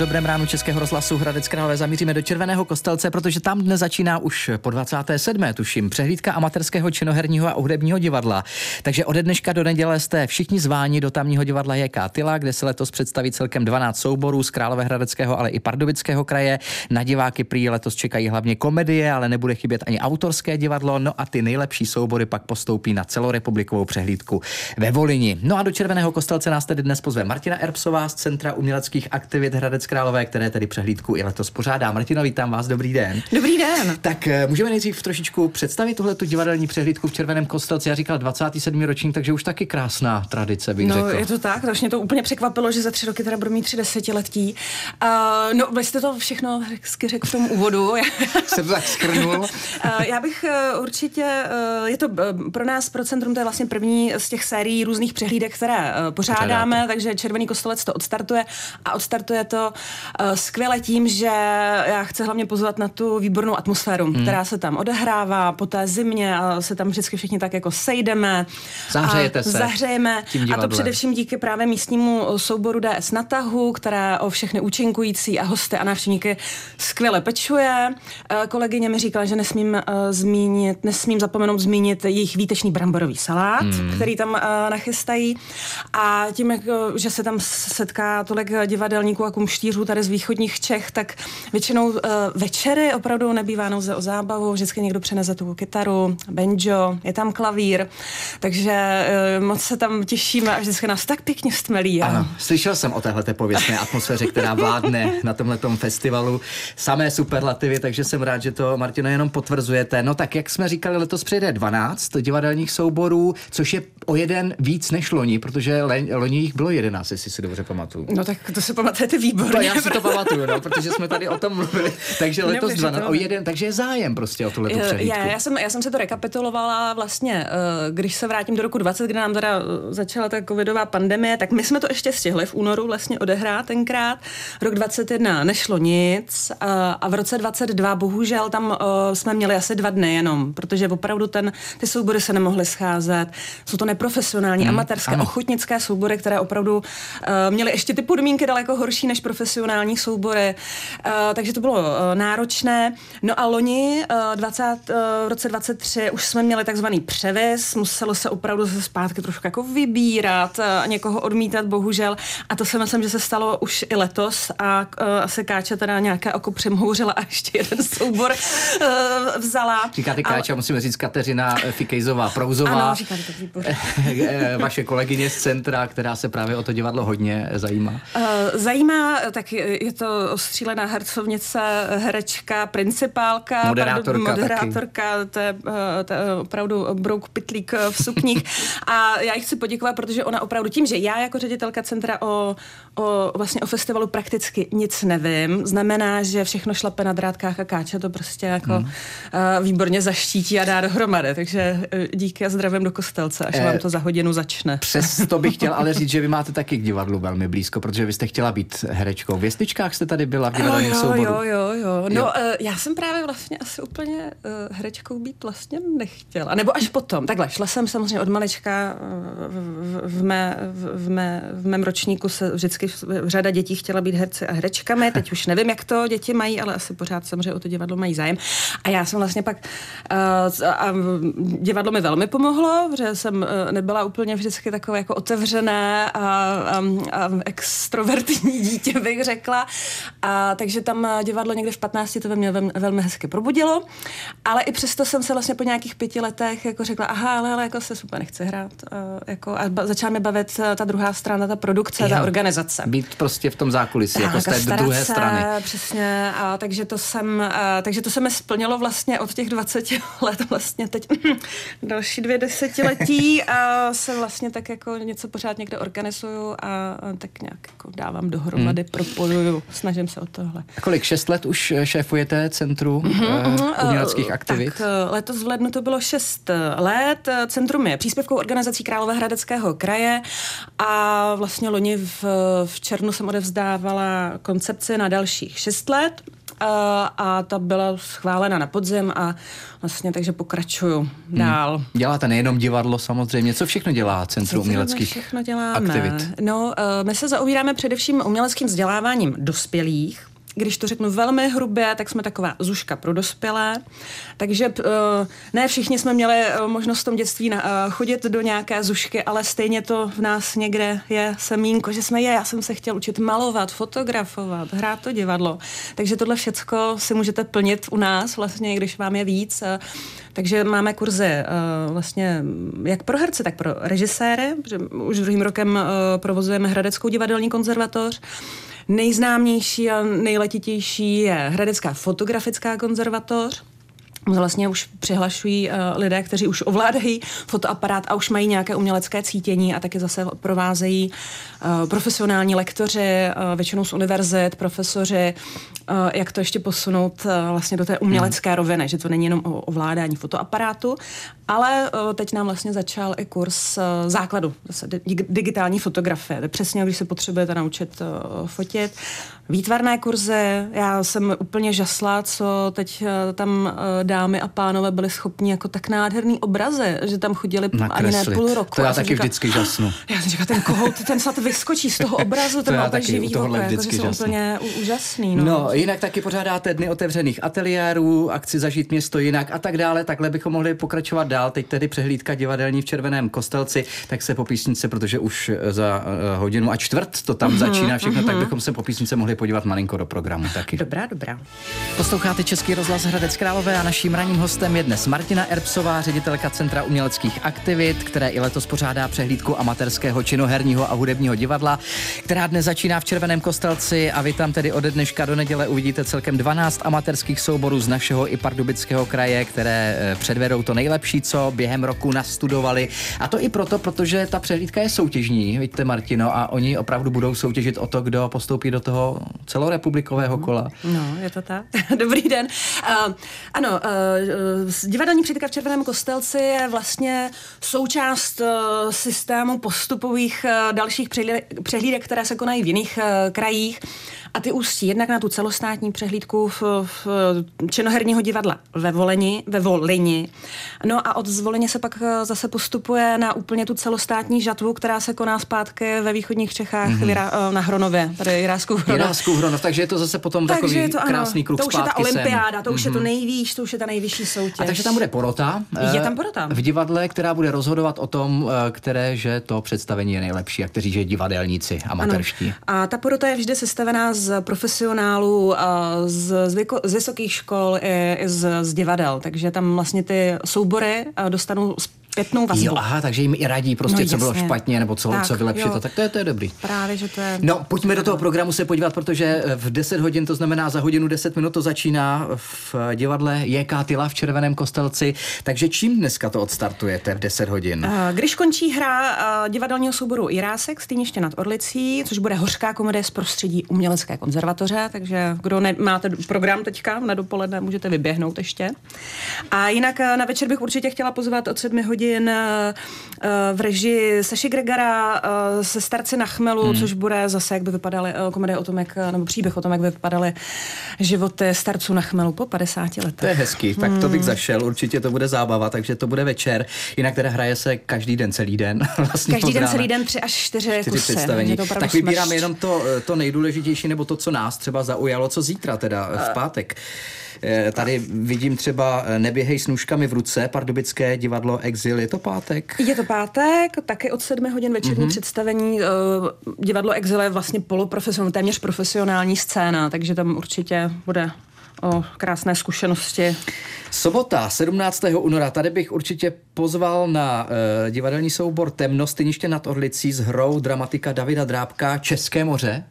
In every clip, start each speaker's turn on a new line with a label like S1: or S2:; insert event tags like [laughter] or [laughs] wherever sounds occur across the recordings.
S1: dobrém ránu Českého rozhlasu Hradec Králové zamíříme do Červeného kostelce, protože tam dnes začíná už po 27. tuším přehlídka amatérského činoherního a hudebního divadla. Takže ode dneška do neděle jste všichni zváni do tamního divadla JK Tyla, kde se letos představí celkem 12 souborů z Královéhradeckého, ale i Pardubického kraje. Na diváky prý letos čekají hlavně komedie, ale nebude chybět ani autorské divadlo. No a ty nejlepší soubory pak postoupí na celorepublikovou přehlídku ve Volini. No a do Červeného kostelce nás tedy dnes pozve Martina Erbsová z Centra uměleckých aktivit Hradec Králové, které tedy přehlídku i letos pořádá. Martino, vítám vás, dobrý den.
S2: Dobrý den.
S1: Tak eh, můžeme nejdřív trošičku představit tuhle tu divadelní přehlídku v Červeném kostelci. Já říkal 27. ročník, takže už taky krásná tradice, bych
S2: no,
S1: řekl.
S2: je to tak, takže mě to úplně překvapilo, že za tři roky teda budu mít tři desetiletí. Uh, no, vy jste to všechno hezky řekl v tom úvodu. [laughs]
S1: Jsem to tak skrnul. uh, [laughs]
S2: já bych uh, určitě, uh, je to pro nás, pro Centrum, to je vlastně první z těch sérií různých přehlídek, které pořádáme, Pořádáte. takže Červený kostelec to odstartuje a odstartuje to uh, skvěle tím, že já chci hlavně pozvat na tu výbornou atmosféru, hmm. která se tam odehrává po té zimě a se tam vždycky všichni tak jako sejdeme.
S1: Zahřejete se. Zahřejeme.
S2: A to především díky právě místnímu souboru DS Natahu, která o všechny účinkující a hosty a návštěvníky skvěle pečuje. Uh, kolegyně mi říkala, že nesmím zmínit, nesmím zapomenout zmínit jejich výtečný bramborový salát, hmm. který tam nachystají. A tím, že se tam setká tolik divadelníků a kumštířů tady z východních Čech, tak většinou uh, večery opravdu nebývá nouze o zábavu, vždycky někdo přenese tu kytaru, banjo, je tam klavír, takže uh, moc se tam těšíme a vždycky nás tak pěkně stmelí.
S1: Ano, slyšel jsem o téhle pověstné atmosféře, která vládne na tomhle festivalu. Samé superlativy, takže jsem rád, že to, Martino, jenom potvrzujete. No tak, jak jsme říkali, letos přijde 12 divadelních souborů, což je o jeden víc než loni, protože loni jich bylo 11, jestli si dobře pamatuju.
S2: No tak to si pamatujete výborně. No,
S1: já si to pamatuju, no, protože jsme tady o tom mluvili. Takže letos 12, o jeden, takže je zájem prostě o tuhle přehlídku.
S2: Já, já, jsem, já jsem se to rekapitulovala vlastně, eh, když se vrátím do roku 20, kdy nám teda eh, začala ta covidová pandemie, tak my jsme to ještě stihli v únoru vlastně odehrát tenkrát. Rok 21 nešlo nic a, a v roce 22 bohužel tam jsme měli asi dva dny jenom, protože opravdu ten, ty soubory se nemohly scházet. Jsou to neprofesionální, hmm, amatérské, ano. ochotnické soubory, které opravdu uh, měly ještě ty podmínky daleko horší než profesionální soubory. Uh, takže to bylo uh, náročné. No a loni uh, 20, uh, v roce 23 už jsme měli takzvaný převis, muselo se opravdu se zpátky trošku jako vybírat a někoho odmítat, bohužel. A to si myslím, že se stalo už i letos a uh, asi Káča teda nějaké oko přemhouřila a ještě jeden soubor uh, vzala.
S1: Říkáte Káča, a... musíme říct Kateřina Fikejzová Prouzová.
S2: Ano, říkáte to výborně. [laughs]
S1: Vaše kolegyně z centra, která se právě o to divadlo hodně zajímá. Uh,
S2: zajímá, tak je to ostřílená hercovnice, herečka, principálka,
S1: moderátorka,
S2: moderátorka to, je, to je opravdu brouk pitlík v sukních. a já jí chci poděkovat, protože ona opravdu tím, že já jako ředitelka centra o, o, vlastně o festivalu prakticky nic nevím, znamená, že všechno šlape na drátkách a káče to prostě jako hmm. výborně zaštítí a dá dohromady. Takže díky a zdravím do kostelce, až eh, vám to za hodinu začne.
S1: Přes to bych chtěl ale říct, [laughs] že vy máte taky k divadlu velmi blízko, protože vy jste chtěla být herečkou. V Věstičkách jste tady byla v divadelním
S2: jo,
S1: souboru.
S2: Jo, jo, jo. No, jo. Uh, já jsem právě vlastně asi úplně uh, herečkou být vlastně nechtěla. Nebo až potom. Takhle, šla jsem samozřejmě od malička v, v, mé, v, mé, v mém ročníku se vždycky řada dětí chtěla být herci a herečkami. Teď už nevím, jak to děti mají, ale asi pořád samozřejmě o to divadlo mají zájem. A já jsem vlastně pak uh, a divadlo mi velmi pomohlo, protože jsem nebyla úplně vždycky takové jako otevřené a, a, a extrovertní [laughs] dítě, bych řekla. A takže tam divadlo někde v 15 to ve mně velmi, hezky probudilo. Ale i přesto jsem se vlastně po nějakých pěti letech jako řekla, aha, ale, ale jako se super nechci hrát. Uh, jako, a ba, začala mi bavit ta druhá strana, ta produkce, jo. ta organizace.
S1: Být prostě v tom zákulisí, tak, jako z té druhé
S2: se,
S1: strany.
S2: Přesně, a takže to jsem, a, takže to se mi splnilo vlastně od těch 20 [laughs] let vlastně teď [clears throat] další dvě desetiletí a se vlastně tak jako něco pořád někde organizuju a, tak nějak jako dávám dohromady, hmm. propojuju, snažím se o tohle.
S1: A kolik, šest let už šéfujete Centru mm-hmm, uh, uměleckých aktivit?
S2: Tak letos v lednu to bylo šest let. Centrum je příspěvkou organizací Královéhradeckého kraje a vlastně loni v, v červnu jsem odevzdávala koncepci na dalších šest let a ta byla schválena na podzim a vlastně takže pokračuju hmm. dál.
S1: Děláte nejenom divadlo samozřejmě, co všechno dělá Centrum uměleckých všechno děláme? aktivit?
S2: No, my se zaobíráme především uměleckým vzděláváním dospělých, když to řeknu velmi hrubě, tak jsme taková zuška pro dospělé. Takže uh, ne všichni jsme měli uh, možnost v tom dětství uh, chodit do nějaké zušky, ale stejně to v nás někde je semínko, že jsme je. Já jsem se chtěl učit malovat, fotografovat, hrát to divadlo. Takže tohle všecko si můžete plnit u nás, vlastně, když vám je víc. Takže máme kurzy vlastně jak pro herce, tak pro režiséry. Už druhým rokem provozujeme Hradeckou divadelní konzervatoř. Nejznámější a nejletitější je Hradecká fotografická konzervatoř, vlastně už přihlašují uh, lidé, kteří už ovládají fotoaparát a už mají nějaké umělecké cítění a taky zase provázejí uh, profesionální lektoři, uh, většinou z univerzit, profesoři, jak to ještě posunout vlastně do té umělecké hmm. roviny, že to není jenom o ovládání fotoaparátu, ale teď nám vlastně začal i kurz základu, zase digitální fotografie, přesně když se potřebujete naučit fotit, výtvarné kurzy, já jsem úplně žasla, co teď uh, tam uh, dámy a pánové byli schopni jako tak nádherný obrazy, že tam chodili Nakreslit. ani ne půl roku.
S1: To já, já taky říkala, vždycky žasnu. [gasps]
S2: Já jsem říkala, ten kohout, ten snad vyskočí z toho [laughs] obrazu, ten má živý oko, jako, že jsou úplně úžasný. No.
S1: no. jinak taky pořádáte dny otevřených ateliérů, akci Zažít město jinak a tak dále, takhle bychom mohli pokračovat dál. Teď tedy přehlídka divadelní v Červeném kostelci, tak se po písnice, protože už za uh, hodinu a čtvrt to tam uh-huh, začíná všechno, uh-huh. tak bychom se po písnice mohli podívat malinko do programu taky.
S2: Dobrá, dobrá.
S1: Posloucháte Český rozhlas Hradec Králové a Naším ranním hostem je dnes Martina Erbsová, ředitelka Centra uměleckých aktivit, které i letos pořádá přehlídku amatérského činoherního a hudebního divadla, která dnes začíná v Červeném kostelci a vy tam tedy ode dneška do neděle uvidíte celkem 12 amatérských souborů z našeho i pardubického kraje, které eh, předvedou to nejlepší, co během roku nastudovali. A to i proto, protože ta přehlídka je soutěžní, vidíte Martino, a oni opravdu budou soutěžit o to, kdo postoupí do toho celorepublikového kola.
S2: No, je to tak. [laughs] Dobrý den. Uh, ano, uh, divadelní přehlídka v Červeném kostelci je vlastně součást uh, systému postupových uh, dalších přehlídek, které se konají v jiných uh, krajích. A ty ústí jednak na tu celostátní přehlídku v, v Činoherního divadla ve Voleni, ve Volini. No a od Zvoleně se pak zase postupuje na úplně tu celostátní žatvu, která se koná zpátky ve východních Čechách mm-hmm. na Hronově, tady Jirásku
S1: Hronov. Jirásku Hronov, takže je to zase potom takže takový je to, ano, krásný kruh
S2: To už je ta olympiáda, to už mm-hmm. je to mhm. nejvýš, to už je ta nejvyšší soutěž.
S1: A takže tam bude porota.
S2: Je tam porota.
S1: V divadle, která bude rozhodovat o tom, eh, které, že to představení je nejlepší a kteří, že divadelníci amatérští.
S2: A ta porota je vždy sestavená z profesionálů, z, z, vyko, z vysokých škol i, i z, z divadel, takže tam vlastně ty soubory dostanou zpětnou vazbu.
S1: Jo, aha, takže jim i radí prostě, no, co bylo špatně, nebo co, tak, co vylepšit. Jo. Tak to je, to je dobrý.
S2: Právě, že to je...
S1: No, pojďme do toho programu se podívat, protože v 10 hodin, to znamená za hodinu 10 minut to začíná v divadle JK Tyla v Červeném kostelci. Takže čím dneska to odstartujete v 10 hodin?
S2: Když končí hra divadelního souboru Irásek, Stýniště nad Orlicí, což bude hořká komedie z prostředí umělecké konzervatoře, takže kdo nemáte program teďka na dopoledne, můžete vyběhnout ještě. A jinak na večer bych určitě chtěla pozvat od 7 hodin hodin eh, eh, v režii Saši Gregara eh, se starci na chmelu, hmm. což bude zase, jak by vypadaly komedie o tom, jak, nebo příběh o tom, jak by vypadaly životy starců na chmelu po 50 letech.
S1: To je hezký, tak to bych hmm. zašel, určitě to bude zábava, takže to bude večer. Jinak teda hraje se každý den, celý den. [laughs]
S2: Vlastně každý den, celý den, tři až čtyři, čtyři kusy.
S1: představení. Tak vybírám jenom to, to nejdůležitější, nebo to, co nás třeba zaujalo, co zítra teda v pátek. Tady vidím třeba Neběhej s nůžkami v ruce, Pardubické divadlo Exil. Je to pátek?
S2: Je to pátek, taky od sedmi hodin večerní mm-hmm. představení. Eh, divadlo Exil je vlastně poloprofesionální, téměř profesionální scéna, takže tam určitě bude o krásné zkušenosti.
S1: Sobota, 17. února, tady bych určitě pozval na uh, divadelní soubor Temno, Styniště nad Orlicí s hrou dramatika Davida Drábka České moře.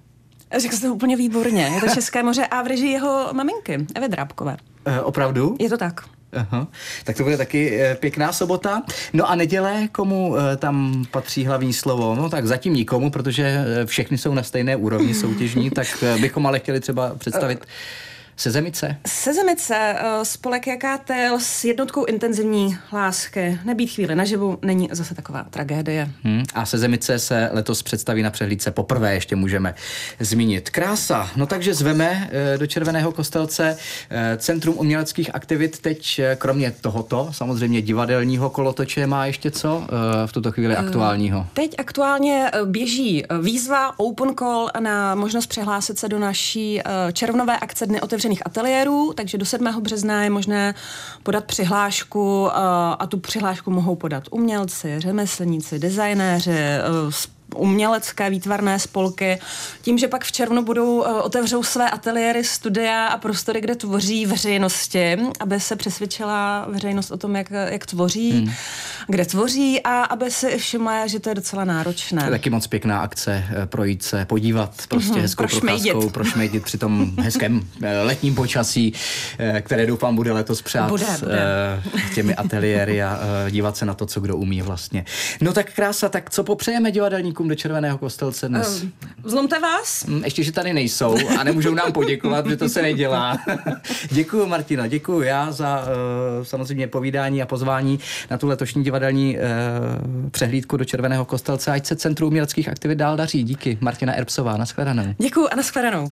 S2: Řekl jste to úplně výborně. Je to České moře a v režii jeho maminky, Evy Drábkové.
S1: E, opravdu?
S2: Je to tak.
S1: Aha. Tak to bude taky e, pěkná sobota. No a neděle, komu e, tam patří hlavní slovo? No tak zatím nikomu, protože všechny jsou na stejné úrovni soutěžní, tak bychom ale chtěli třeba představit Sezemice?
S2: Sezemice, eh, spolek Jakátel s jednotkou intenzivní lásky. Nebýt chvíli naživu není zase taková tragédie.
S1: Hmm. A Sezemice se letos představí na přehlídce poprvé, ještě můžeme zmínit. Krása, no takže zveme eh, do Červeného kostelce eh, Centrum uměleckých aktivit teď kromě tohoto, samozřejmě divadelního kolotoče má ještě co v tuto chvíli aktuálního?
S2: Teď aktuálně běží výzva Open Call na možnost přihlásit se do naší červnové akce Dny otevřené otevřených ateliérů, takže do 7. března je možné podat přihlášku a tu přihlášku mohou podat umělci, řemeslníci, designéři, umělecké výtvarné spolky. Tím, že pak v červnu budou eh, otevřou své ateliéry, studia a prostory, kde tvoří veřejnosti, aby se přesvědčila veřejnost o tom, jak, jak tvoří, hmm. kde tvoří a aby si všimla, že to je docela náročné. To
S1: je taky moc pěkná akce, eh, projít se, podívat prostě hmm, hezkou procházkou, prošmejdit při tom hezkém eh, letním počasí, které doufám bude letos přát bude, bude. těmi ateliéry a dívat se na to, co kdo umí vlastně. No tak krása, tak co popřejeme divadelníkům do Červeného kostelce dnes? Um,
S2: zlomte vás?
S1: Mm, ještě, že tady nejsou a nemůžou nám poděkovat, že to se nedělá. [laughs] děkuji, Martina, děkuji já za uh, samozřejmě povídání a pozvání na tu letošní divadelní uh, přehlídku do Červeného kostelce. Ať se Centrum uměleckých aktivit dál daří. Díky. Martina Erbsová, nashledanou.
S2: Děkuji a nashledanou.